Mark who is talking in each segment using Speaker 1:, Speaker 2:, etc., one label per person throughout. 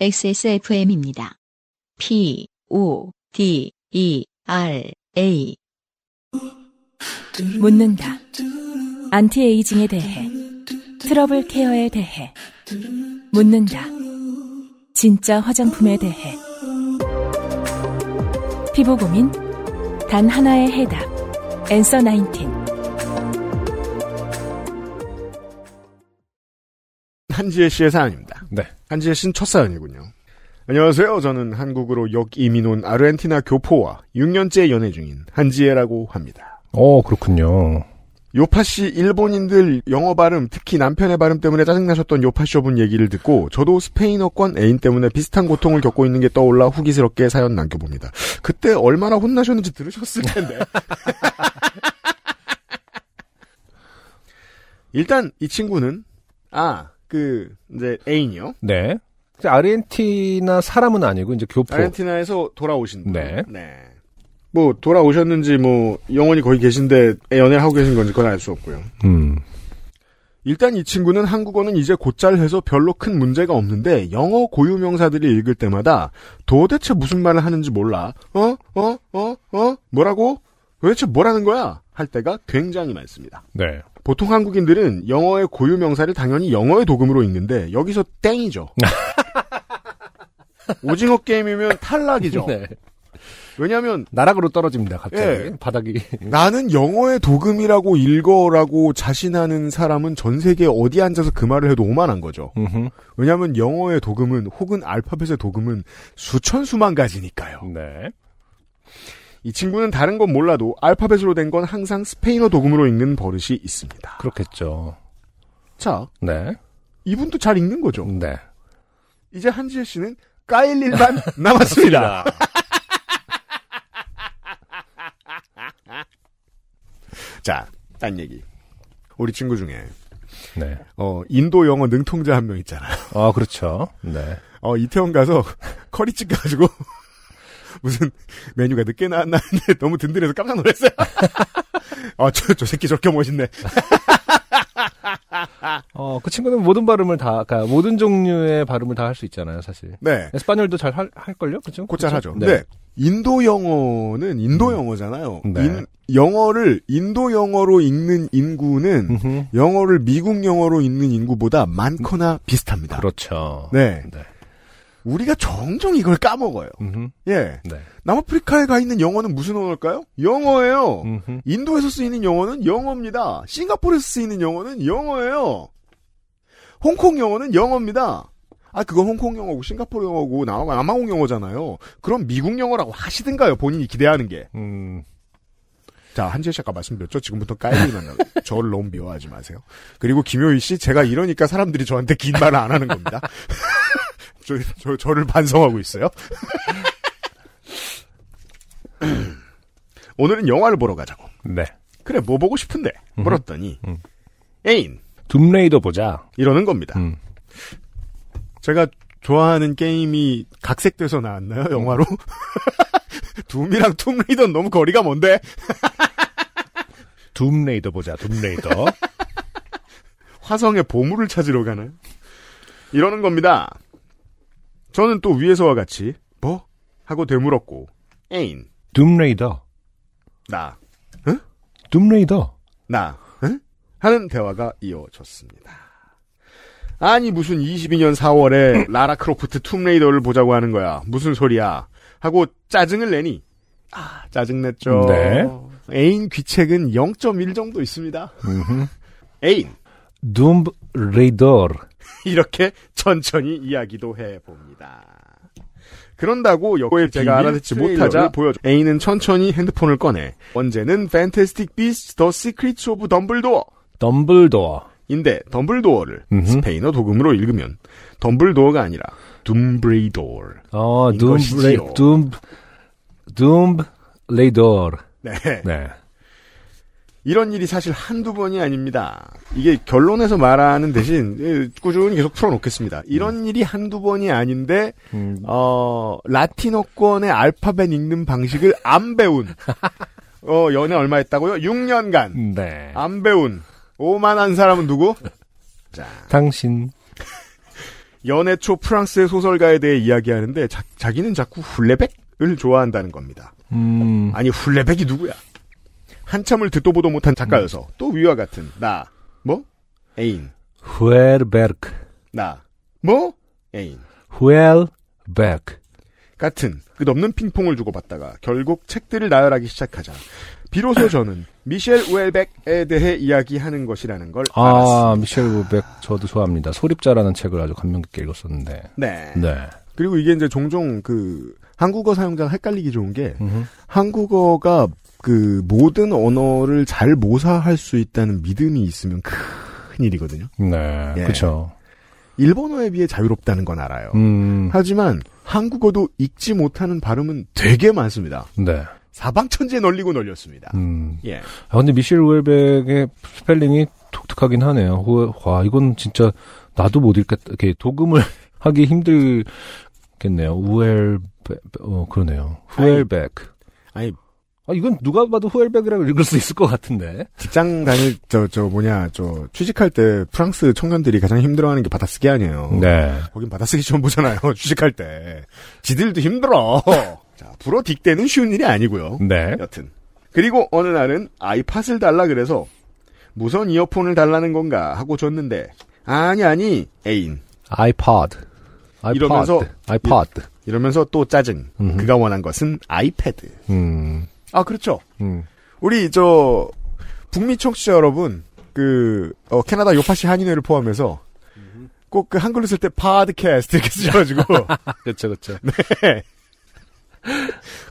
Speaker 1: XSFM입니다. P, O, D, E, R, A.
Speaker 2: 묻는다. 안티에이징에 대해. 트러블 케어에 대해. 묻는다. 진짜 화장품에 대해. 피부 고민? 단 하나의 해답. Answer 19.
Speaker 3: 한지혜 씨의 사연입니다.
Speaker 4: 네.
Speaker 3: 한지혜 씨는 첫 사연이군요. 안녕하세요. 저는 한국으로 역이민 온 아르헨티나 교포와 6년째 연애 중인 한지혜라고 합니다.
Speaker 4: 어, 그렇군요.
Speaker 3: 요파 씨 일본인들 영어 발음, 특히 남편의 발음 때문에 짜증나셨던 요파 쇼분 얘기를 듣고 저도 스페인어권 애인 때문에 비슷한 고통을 겪고 있는 게 떠올라 후기스럽게 사연 남겨봅니다. 그때 얼마나 혼나셨는지 들으셨을 텐데. 일단 이 친구는 아, 그 이제 애인이요.
Speaker 4: 네. 아르헨티나 사람은 아니고 이제 교포.
Speaker 3: 아르헨티나에서 돌아오신 분.
Speaker 4: 네.
Speaker 3: 뭐 돌아오셨는지 뭐 영원히 거기 계신데 연애를 하고 계신 건지 그건 알 수 없고요.
Speaker 4: 음.
Speaker 3: 일단 이 친구는 한국어는 이제 곧잘 해서 별로 큰 문제가 없는데 영어 고유 명사들을 읽을 때마다 도대체 무슨 말을 하는지 몰라. 어? 어? 어? 어? 뭐라고? 도대체 뭐라는 거야? 할 때가 굉장히 많습니다.
Speaker 4: 네.
Speaker 3: 보통 한국인들은 영어의 고유 명사를 당연히 영어의 도금으로 읽는데 여기서 땡이죠. 오징어 게임이면 탈락이죠.
Speaker 4: 네.
Speaker 3: 왜냐하면
Speaker 4: 나락으로 떨어집니다, 갑자기.
Speaker 3: 예.
Speaker 4: 바닥이.
Speaker 3: 나는 영어의 도금이라고 읽어라고 자신하는 사람은 전 세계 어디 앉아서 그 말을 해도 오만한 거죠.
Speaker 4: 음흠.
Speaker 3: 왜냐하면 영어의 도금은 혹은 알파벳의 도금은 수천 수만 가지니까요.
Speaker 4: 네.
Speaker 3: 이 친구는 다른 건 몰라도 알파벳으로 된 건 항상 스페인어 도금으로 읽는 버릇이 있습니다.
Speaker 4: 그렇겠죠.
Speaker 3: 자,
Speaker 4: 네.
Speaker 3: 이분도 잘 읽는 거죠.
Speaker 4: 네.
Speaker 3: 이제 한지혜 씨는 까일 일만 남았습니다. 자, 딴 얘기. 우리 친구 중에
Speaker 4: 네.
Speaker 3: 어 인도 영어 능통자 한 명 있잖아요.
Speaker 4: 아, 그렇죠. 네.
Speaker 3: 어 이태원 가서 커리집 가지고 무슨 메뉴가 늦게 나왔나는데 너무 든든해서 깜짝 놀랐어요. 어저 저 새끼 저렇게 멋있네.
Speaker 4: 어, 그 친구는 모든 발음을 다, 그러니까 모든 종류의 발음을 다 할 수 있잖아요, 사실.
Speaker 3: 네.
Speaker 4: 에스파뇰도 잘 할, 할걸요? 그죠?
Speaker 3: 곧잘
Speaker 4: 그쵸?
Speaker 3: 하죠. 네. 인도 영어는 인도 영어잖아요.
Speaker 4: 네.
Speaker 3: 인- 영어를 인도 영어로 읽는 인구는
Speaker 4: 음흠.
Speaker 3: 영어를 미국 영어로 읽는 인구보다 많거나 비슷합니다.
Speaker 4: 그렇죠.
Speaker 3: 네.
Speaker 4: 네.
Speaker 3: 우리가 종종 이걸 까먹어요.
Speaker 4: 음흠.
Speaker 3: 예.
Speaker 4: 네.
Speaker 3: 남아프리카에 가 있는 영어는 무슨 언어일까요? 영어예요.
Speaker 4: 음흠.
Speaker 3: 인도에서 쓰이는 영어는 영어입니다. 싱가포르에서 쓰이는 영어는 영어예요. 홍콩 영어는 영어입니다. 아, 그건 홍콩 영어고 싱가포르 영어고 나- 남아공 영어잖아요. 그럼 미국 영어라고 하시든가요, 본인이 기대하는 게.
Speaker 4: 음,
Speaker 3: 자, 한지혜 씨 아까 말씀드렸죠? 지금부터 나요. 저를 너무 미워하지 마세요. 그리고 김효희 씨, 제가 이러니까 사람들이 저한테 긴 말을 안 하는 겁니다. 저, 저, 저를 반성하고 있어요. 오늘은 영화를 보러 가자고.
Speaker 4: 네.
Speaker 3: 그래, 뭐 보고 싶은데? 물었더니,
Speaker 4: 음.
Speaker 3: 애인.
Speaker 4: 둠레이더 보자.
Speaker 3: 이러는 겁니다.
Speaker 4: 음.
Speaker 3: 제가 좋아하는 게임이 각색돼서 나왔나요, 영화로? 둠이랑 툼레이더는 너무 거리가 먼데?
Speaker 4: 둠레이더 보자, 둠레이더.
Speaker 3: 화성의 보물을 찾으러 가나요? 이러는 겁니다. 저는 또 위에서와 같이 뭐? 하고 되물었고 애인
Speaker 4: 둠레이더.
Speaker 3: 나
Speaker 4: 둠레이더.
Speaker 3: 나, 응? 하는 대화가 이어졌습니다. 아니 무슨 22년 4월에 라라 크로프트 툼레이더를 보자고 하는 거야. 무슨 소리야? 하고 짜증을 내니 아 짜증냈죠.
Speaker 4: 네.
Speaker 3: 애인 귀책은 0.1 정도 있습니다. 애인
Speaker 4: 둠레이더.
Speaker 3: 이렇게 천천히 이야기도 해봅니다. 그런다고 여고에 제가 알아듣지 못하자 보여줘. A는 천천히 핸드폰을 꺼내. 언제는 Fantastic Beasts: The Secrets of Dumbledore
Speaker 4: 덤블도어.
Speaker 3: 인데 덤블도어를
Speaker 4: 음흠.
Speaker 3: 스페인어 도금으로 읽으면 덤블도어가 아니라 둠브레이도어.
Speaker 4: 어,
Speaker 3: 이것이지요.
Speaker 4: 둠레이, 둠, 둠레이더.
Speaker 3: 네.
Speaker 4: 네.
Speaker 3: 이런 일이 사실 한두 번이 아닙니다. 이게 결론에서 말하는 대신 예, 꾸준히 계속 풀어놓겠습니다. 이런 일이 한두 번이 아닌데
Speaker 4: 음,
Speaker 3: 어, 라틴어권의 알파벳 읽는 방식을 안 배운, 어, 연애 얼마 했다고요? 6년간.
Speaker 4: 네.
Speaker 3: 안 배운, 오만한 사람은 누구? 자,
Speaker 4: 당신.
Speaker 3: 연애 초 프랑스의 소설가에 대해 이야기하는데 자, 자기는 자꾸 훌레백을 좋아한다는 겁니다.
Speaker 4: 음.
Speaker 3: 아니 훌레백이 누구야? 한참을 듣도 보도 못한 작가여서 또 위와 같은 나 뭐? 애인
Speaker 4: 후엘베르크.
Speaker 3: 나 뭐? 애인
Speaker 4: 후엘베르크.
Speaker 3: 같은 끝없는 핑퐁을 주고받다가 결국 책들을 나열하기 시작하자 비로소 저는 미셸 우엘백에 대해 이야기하는 것이라는 걸
Speaker 4: 아,
Speaker 3: 알았습니다.
Speaker 4: 미셸 우백 저도 좋아합니다. 소립자라는 책을 아주 감명 깊게 읽었었는데.
Speaker 3: 네.
Speaker 4: 네.
Speaker 3: 그리고 이게 이제 종종 그 한국어 사용자가 헷갈리기 좋은 게
Speaker 4: 음흠.
Speaker 3: 한국어가 그 모든 언어를 잘 모사할 수 있다는 믿음이 있으면 큰 일이거든요.
Speaker 4: 네.
Speaker 3: 예.
Speaker 4: 그쵸.
Speaker 3: 일본어에 비해 자유롭다는 건 알아요.
Speaker 4: 음.
Speaker 3: 하지만 한국어도 읽지 못하는 발음은 되게 많습니다.
Speaker 4: 네.
Speaker 3: 사방천지에 널리고 널렸습니다.
Speaker 4: 음.
Speaker 3: 예.
Speaker 4: 아, 근데 미셸 우엘백의 스펠링이 독특하긴 하네요. 후, 와, 이건 진짜 나도 못 읽겠다. 이렇게 독음을 하기 힘들 겠네요. 우엘백, 어, 그러네요. 후엘백.
Speaker 3: 아니
Speaker 4: 아, 이건 누가 봐도 후엘백이라고 읽을 수 있을 것 같은데.
Speaker 3: 직장 다닐 저 저 뭐냐 저 취직할 때 프랑스 청년들이 가장 힘들어하는 게 받아쓰기 아니에요.
Speaker 4: 네.
Speaker 3: 거긴 받아쓰기 시험 보잖아요. 취직할 때 지들도 힘들어. 자 불어 딕대는 쉬운 일이 아니고요.
Speaker 4: 네.
Speaker 3: 여튼 그리고 어느 날은 아이팟을 달라 그래서 무선 이어폰을 달라는 건가 하고 줬는데 아니 아니 애인
Speaker 4: 아이팟. 아이팟.
Speaker 3: 이러면서
Speaker 4: 아이팟.
Speaker 3: 이러면서 또 짜증.
Speaker 4: 음흠.
Speaker 3: 그가 원한 것은 아이패드.
Speaker 4: 음.
Speaker 3: 아 그렇죠.
Speaker 4: 음.
Speaker 3: 우리 저 북미 청취자 여러분 그 어, 캐나다 요파시 한인회를 포함해서 꼭 그 한글로 쓸 때 파드캐스트 이렇게 쓰셔가지고
Speaker 4: 그쵸, 그쵸.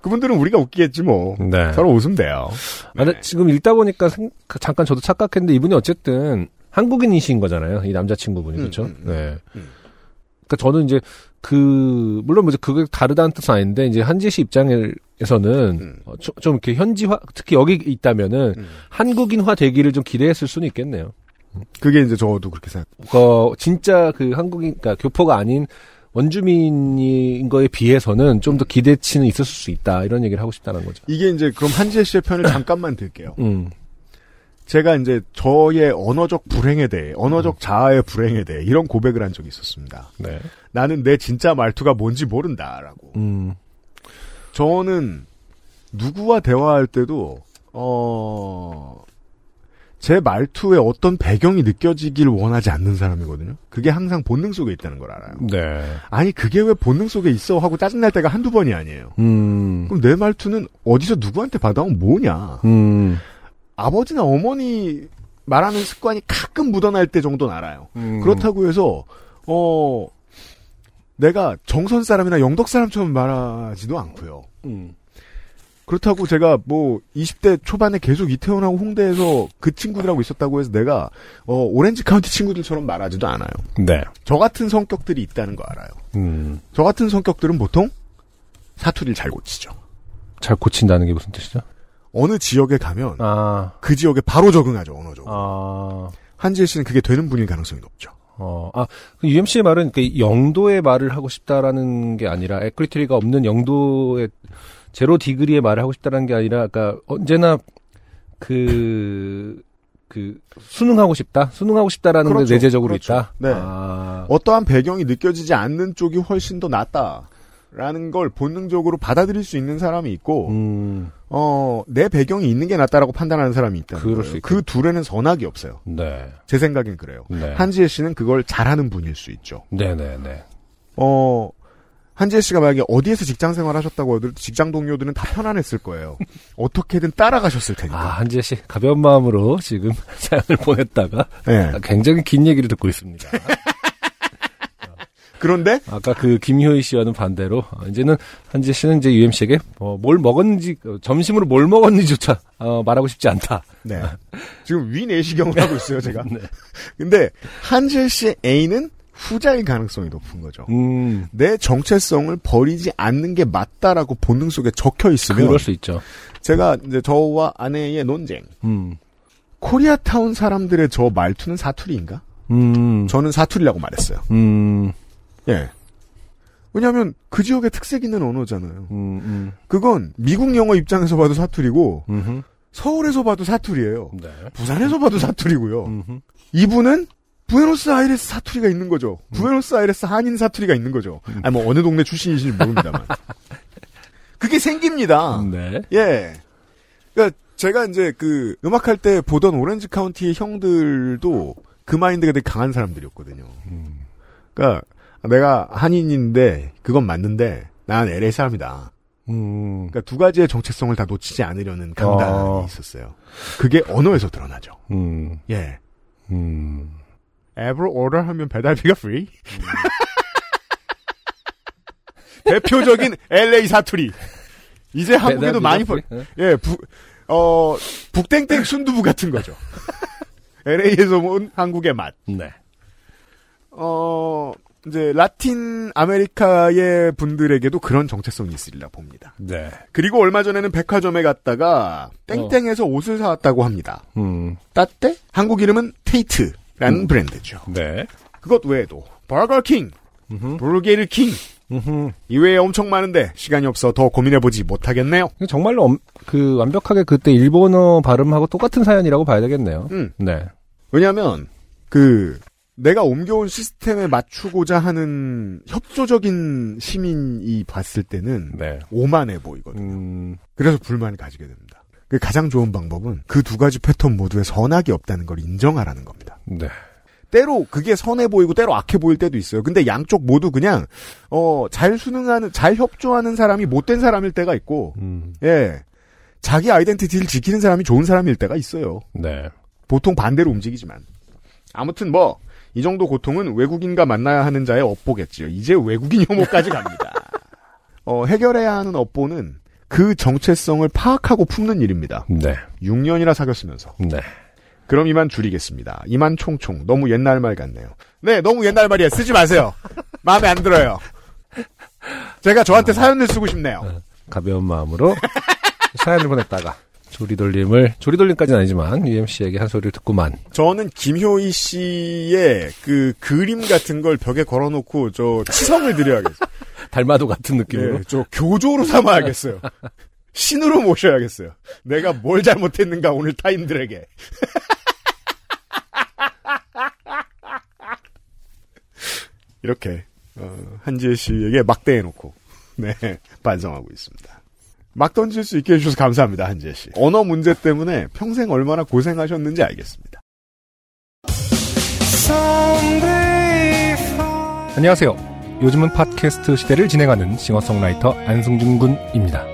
Speaker 3: 그분들은 우리가 웃기겠지 뭐
Speaker 4: 네.
Speaker 3: 서로 웃으면 돼요.
Speaker 4: 아, 근데 지금 읽다 보니까 생- 잠깐 저도 착각했는데 이분이 어쨌든 한국인이신 거잖아요. 이 남자친구분이.
Speaker 3: 음,
Speaker 4: 그렇죠?
Speaker 3: 음, 음.
Speaker 4: 네.
Speaker 3: 음.
Speaker 4: 그러니까 저는 이제 그 물론 뭐 이제 그게 다르다는 뜻은 아닌데 이제 한지 씨 입장에서는
Speaker 3: 음.
Speaker 4: 어, 좀, 좀 이렇게 현지화 특히 여기 있다면은
Speaker 3: 음.
Speaker 4: 한국인화 되기를 좀 기대했을 수는 있겠네요.
Speaker 3: 그게 이제 저도 그렇게 생각.
Speaker 4: 어, 진짜 그 한국인, 그러니까 교포가 아닌 원주민인 거에 비해서는 좀 더 기대치는 있었을 수 있다. 이런 얘기를 하고 싶다는 거죠.
Speaker 3: 이게 이제 그럼 한지혜 씨의 편을 잠깐만 들게요.
Speaker 4: 음.
Speaker 3: 제가 이제 저의 언어적 불행에 대해, 언어적 자아의 불행에 대해 이런 고백을 한 적이 있었습니다.
Speaker 4: 네.
Speaker 3: 나는 내 진짜 말투가 뭔지 모른다라고.
Speaker 4: 음.
Speaker 3: 저는 누구와 대화할 때도 어. 제 말투에 어떤 배경이 느껴지길 원하지 않는 사람이거든요. 그게 항상 본능 속에 있다는 걸 알아요.
Speaker 4: 네.
Speaker 3: 아니 그게 왜 본능 속에 있어 하고 짜증날 때가 한두 번이 아니에요.
Speaker 4: 음.
Speaker 3: 그럼 내 말투는 어디서 누구한테 받아온 뭐냐.
Speaker 4: 음.
Speaker 3: 아버지나 어머니 말하는 습관이 가끔 묻어날 때 정도는 알아요.
Speaker 4: 음.
Speaker 3: 그렇다고 해서 어 내가 정선 사람이나 영덕 사람처럼 말하지도 않고요.
Speaker 4: 음.
Speaker 3: 그렇다고 제가 뭐 20대 초반에 계속 이태원하고 홍대에서 그 친구들하고 있었다고 해서 내가 어 오렌지 카운티 친구들처럼 말하지도 않아요.
Speaker 4: 네.
Speaker 3: 저 같은 성격들이 있다는 거 알아요.
Speaker 4: 음.
Speaker 3: 저 같은 성격들은 보통 사투리를 잘 고치죠.
Speaker 4: 잘 고친다는 게 무슨 뜻이죠?
Speaker 3: 어느 지역에 가면
Speaker 4: 아.
Speaker 3: 그 지역에 바로 적응하죠 언어적으로.
Speaker 4: 아.
Speaker 3: 한지혜 씨는 그게 되는 분일 가능성이 높죠.
Speaker 4: 어, 아, 그 UMC의 말은 그 영도의 말을 하고 싶다라는 게 아니라 에크리트리가 없는 영도의 제로 디그리의 말을 하고 싶다라는 게 아니라 그러니까 언제나 그, 그, 수능하고 싶다? 수능하고 싶다라는
Speaker 3: 그렇죠.
Speaker 4: 게 내재적으로
Speaker 3: 그렇죠.
Speaker 4: 있다?
Speaker 3: 네.
Speaker 4: 아,
Speaker 3: 어떠한 배경이 느껴지지 않는 쪽이 훨씬 더 낫다. 라는 걸 본능적으로 받아들일 수 있는 사람이 있고,
Speaker 4: 음,
Speaker 3: 어, 내 배경이 있는 게 낫다라고 판단하는 사람이 있다는
Speaker 4: 그럴
Speaker 3: 거예요.
Speaker 4: 수 있겠-
Speaker 3: 그 둘에는 선악이 없어요.
Speaker 4: 네.
Speaker 3: 제 생각엔 그래요.
Speaker 4: 네.
Speaker 3: 한지혜 씨는 그걸 잘하는 분일 수 있죠.
Speaker 4: 네네네.
Speaker 3: 어, 한지혜 씨가 만약에 어디에서 직장 생활 하셨다고 하더라도 직장 동료들은 다 편안했을 거예요. 어떻게든 따라가셨을
Speaker 4: 아,
Speaker 3: 테니까.
Speaker 4: 한지혜 씨, 가벼운 마음으로 지금 사연을 보냈다가
Speaker 3: 네.
Speaker 4: 굉장히 긴 얘기를 듣고 있습니다.
Speaker 3: 그런데
Speaker 4: 아까 그 김효희 씨와는 반대로 어, 이제는 한지 씨는 이제 UMC에게 어, 뭘 먹었는지 어, 점심으로 뭘 먹었는지조차 어, 말하고 싶지 않다.
Speaker 3: 네. 지금 위내시경을 하고 있어요, 제가.
Speaker 4: 네.
Speaker 3: 근데 한지혜 씨의 A는 후자일 가능성이 높은 거죠.
Speaker 4: 음,
Speaker 3: 내 정체성을 버리지 않는 게 맞다라고 본능 속에 적혀 있으면
Speaker 4: 그럴 수 있죠.
Speaker 3: 제가 이제 저와 아내의 논쟁.
Speaker 4: 음,
Speaker 3: 코리아타운 사람들의 저 말투는 사투리인가?
Speaker 4: 음,
Speaker 3: 저는 사투리라고 말했어요.
Speaker 4: 음,
Speaker 3: 예. 왜냐하면 그 지역의 특색 있는 언어잖아요.
Speaker 4: 음, 음,
Speaker 3: 그건 미국 영어 입장에서 봐도 사투리고
Speaker 4: 음,
Speaker 3: 서울에서 봐도 사투리예요.
Speaker 4: 네.
Speaker 3: 부산에서 봐도 사투리고요.
Speaker 4: 음,
Speaker 3: 이분은 부에노스아이레스 사투리가 있는 거죠. 부에노스아이레스 한인 사투리가 있는 거죠. 아니 뭐 어느 동네 출신이신지 모릅니다만. 그게 생깁니다.
Speaker 4: 네.
Speaker 3: 예. 그러니까 제가 이제 그 음악할 때 보던 오렌지 카운티의 형들도 그 마인드가 되게 강한 사람들이었거든요.
Speaker 4: 음.
Speaker 3: 그러니까 내가 한인인데 그건 맞는데 난 LA 사람이다.
Speaker 4: 음.
Speaker 3: 그러니까 두 가지의 정체성을 다 놓치지 않으려는 강단이
Speaker 4: 어.
Speaker 3: 있었어요. 그게 언어에서 드러나죠.
Speaker 4: 음.
Speaker 3: 예.
Speaker 4: 음.
Speaker 3: 앱으로 오더 하면 배달비가 free. 대표적인 LA 사투리. 이제 한국에도 많이 보, 예, 부, 어, 북땡땡 순두부 같은 거죠. LA에서 온 한국의 맛.
Speaker 4: 네.
Speaker 3: 어, 이제 라틴 아메리카의 분들에게도 그런 정체성이 있으리라 봅니다.
Speaker 4: 네.
Speaker 3: 그리고 얼마 전에는 백화점에 갔다가 땡땡에서 옷을 사왔다고 합니다.
Speaker 4: 음.
Speaker 3: 따떼? 한국 이름은 테이트라는
Speaker 4: 음.
Speaker 3: 브랜드죠.
Speaker 4: 네.
Speaker 3: 그것 외에도 버거킹,
Speaker 4: 음흠.
Speaker 3: 브루게르 킹
Speaker 4: 음흠.
Speaker 3: 이외에 엄청 많은데 시간이 없어 더 고민해보지 못하겠네요.
Speaker 4: 정말로 엄- 그 완벽하게 그때 일본어 발음하고 똑같은 사연이라고 봐야 되겠네요.
Speaker 3: 음.
Speaker 4: 네.
Speaker 3: 왜냐하면 그 내가 옮겨온 시스템에 맞추고자 하는 협조적인 시민이 봤을 때는
Speaker 4: 네.
Speaker 3: 오만해 보이거든. 요
Speaker 4: 음.
Speaker 3: 그래서 불만을 가지게 됩니다. 그 가장 좋은 방법은 그 두 가지 패턴 모두에 선악이 없다는 걸 인정하라는 겁니다.
Speaker 4: 네.
Speaker 3: 때로 그게 선해 보이고 때로 악해 보일 때도 있어요. 근데 양쪽 모두 그냥 어 잘 수능하는 잘 협조하는 사람이 못된 사람일 때가 있고
Speaker 4: 음.
Speaker 3: 예. 자기 아이덴티티를 지키는 사람이 좋은 사람일 때가 있어요.
Speaker 4: 네.
Speaker 3: 보통 반대로 움직이지만. 아무튼 뭐, 이 정도 고통은 외국인과 만나야 하는 자의 업보겠지요. 이제 외국인 혐오까지 갑니다. 어, 해결해야 하는 업보는 그 정체성을 파악하고 품는 일입니다.
Speaker 4: 네.
Speaker 3: 6년이나 사귀었으면서.
Speaker 4: 네.
Speaker 3: 그럼 이만 줄이겠습니다. 이만 총총. 너무 옛날 말 같네요. 네, 너무 옛날 말이야. 쓰지 마세요. 마음에 안 들어요. 제가 저한테 사연을 쓰고 싶네요.
Speaker 4: 가벼운 마음으로 사연을 보냈다가 조리돌림을 조리돌림까지는 아니지만 UMC에게 한 소리를 듣고만
Speaker 3: 저는 김효희 씨의 그 그림 같은 걸 벽에 걸어놓고 저 치성을 드려야겠어요.
Speaker 4: 달마도 같은 느낌으로
Speaker 3: 예, 저 교조로 삼아야겠어요. 신으로 모셔야겠어요. 내가 뭘 잘못했는가 오늘 타인들에게. 이렇게 어, 한지혜 씨에게 막대해놓고 네 반성하고 있습니다. 막 던질 수 있게 해주셔서 감사합니다 한지혜 씨. 언어 문제 때문에 평생 얼마나 고생하셨는지 알겠습니다.
Speaker 4: 안녕하세요. 요즘은 팟캐스트 시대를 진행하는 싱어송라이터 안승준 군입니다.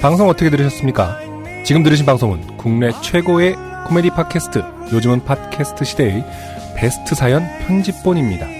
Speaker 4: 방송 어떻게 들으셨습니까? 지금 들으신 방송은 국내 최고의 코미디 팟캐스트 요즘은 팟캐스트 시대의 베스트 사연 편집본입니다.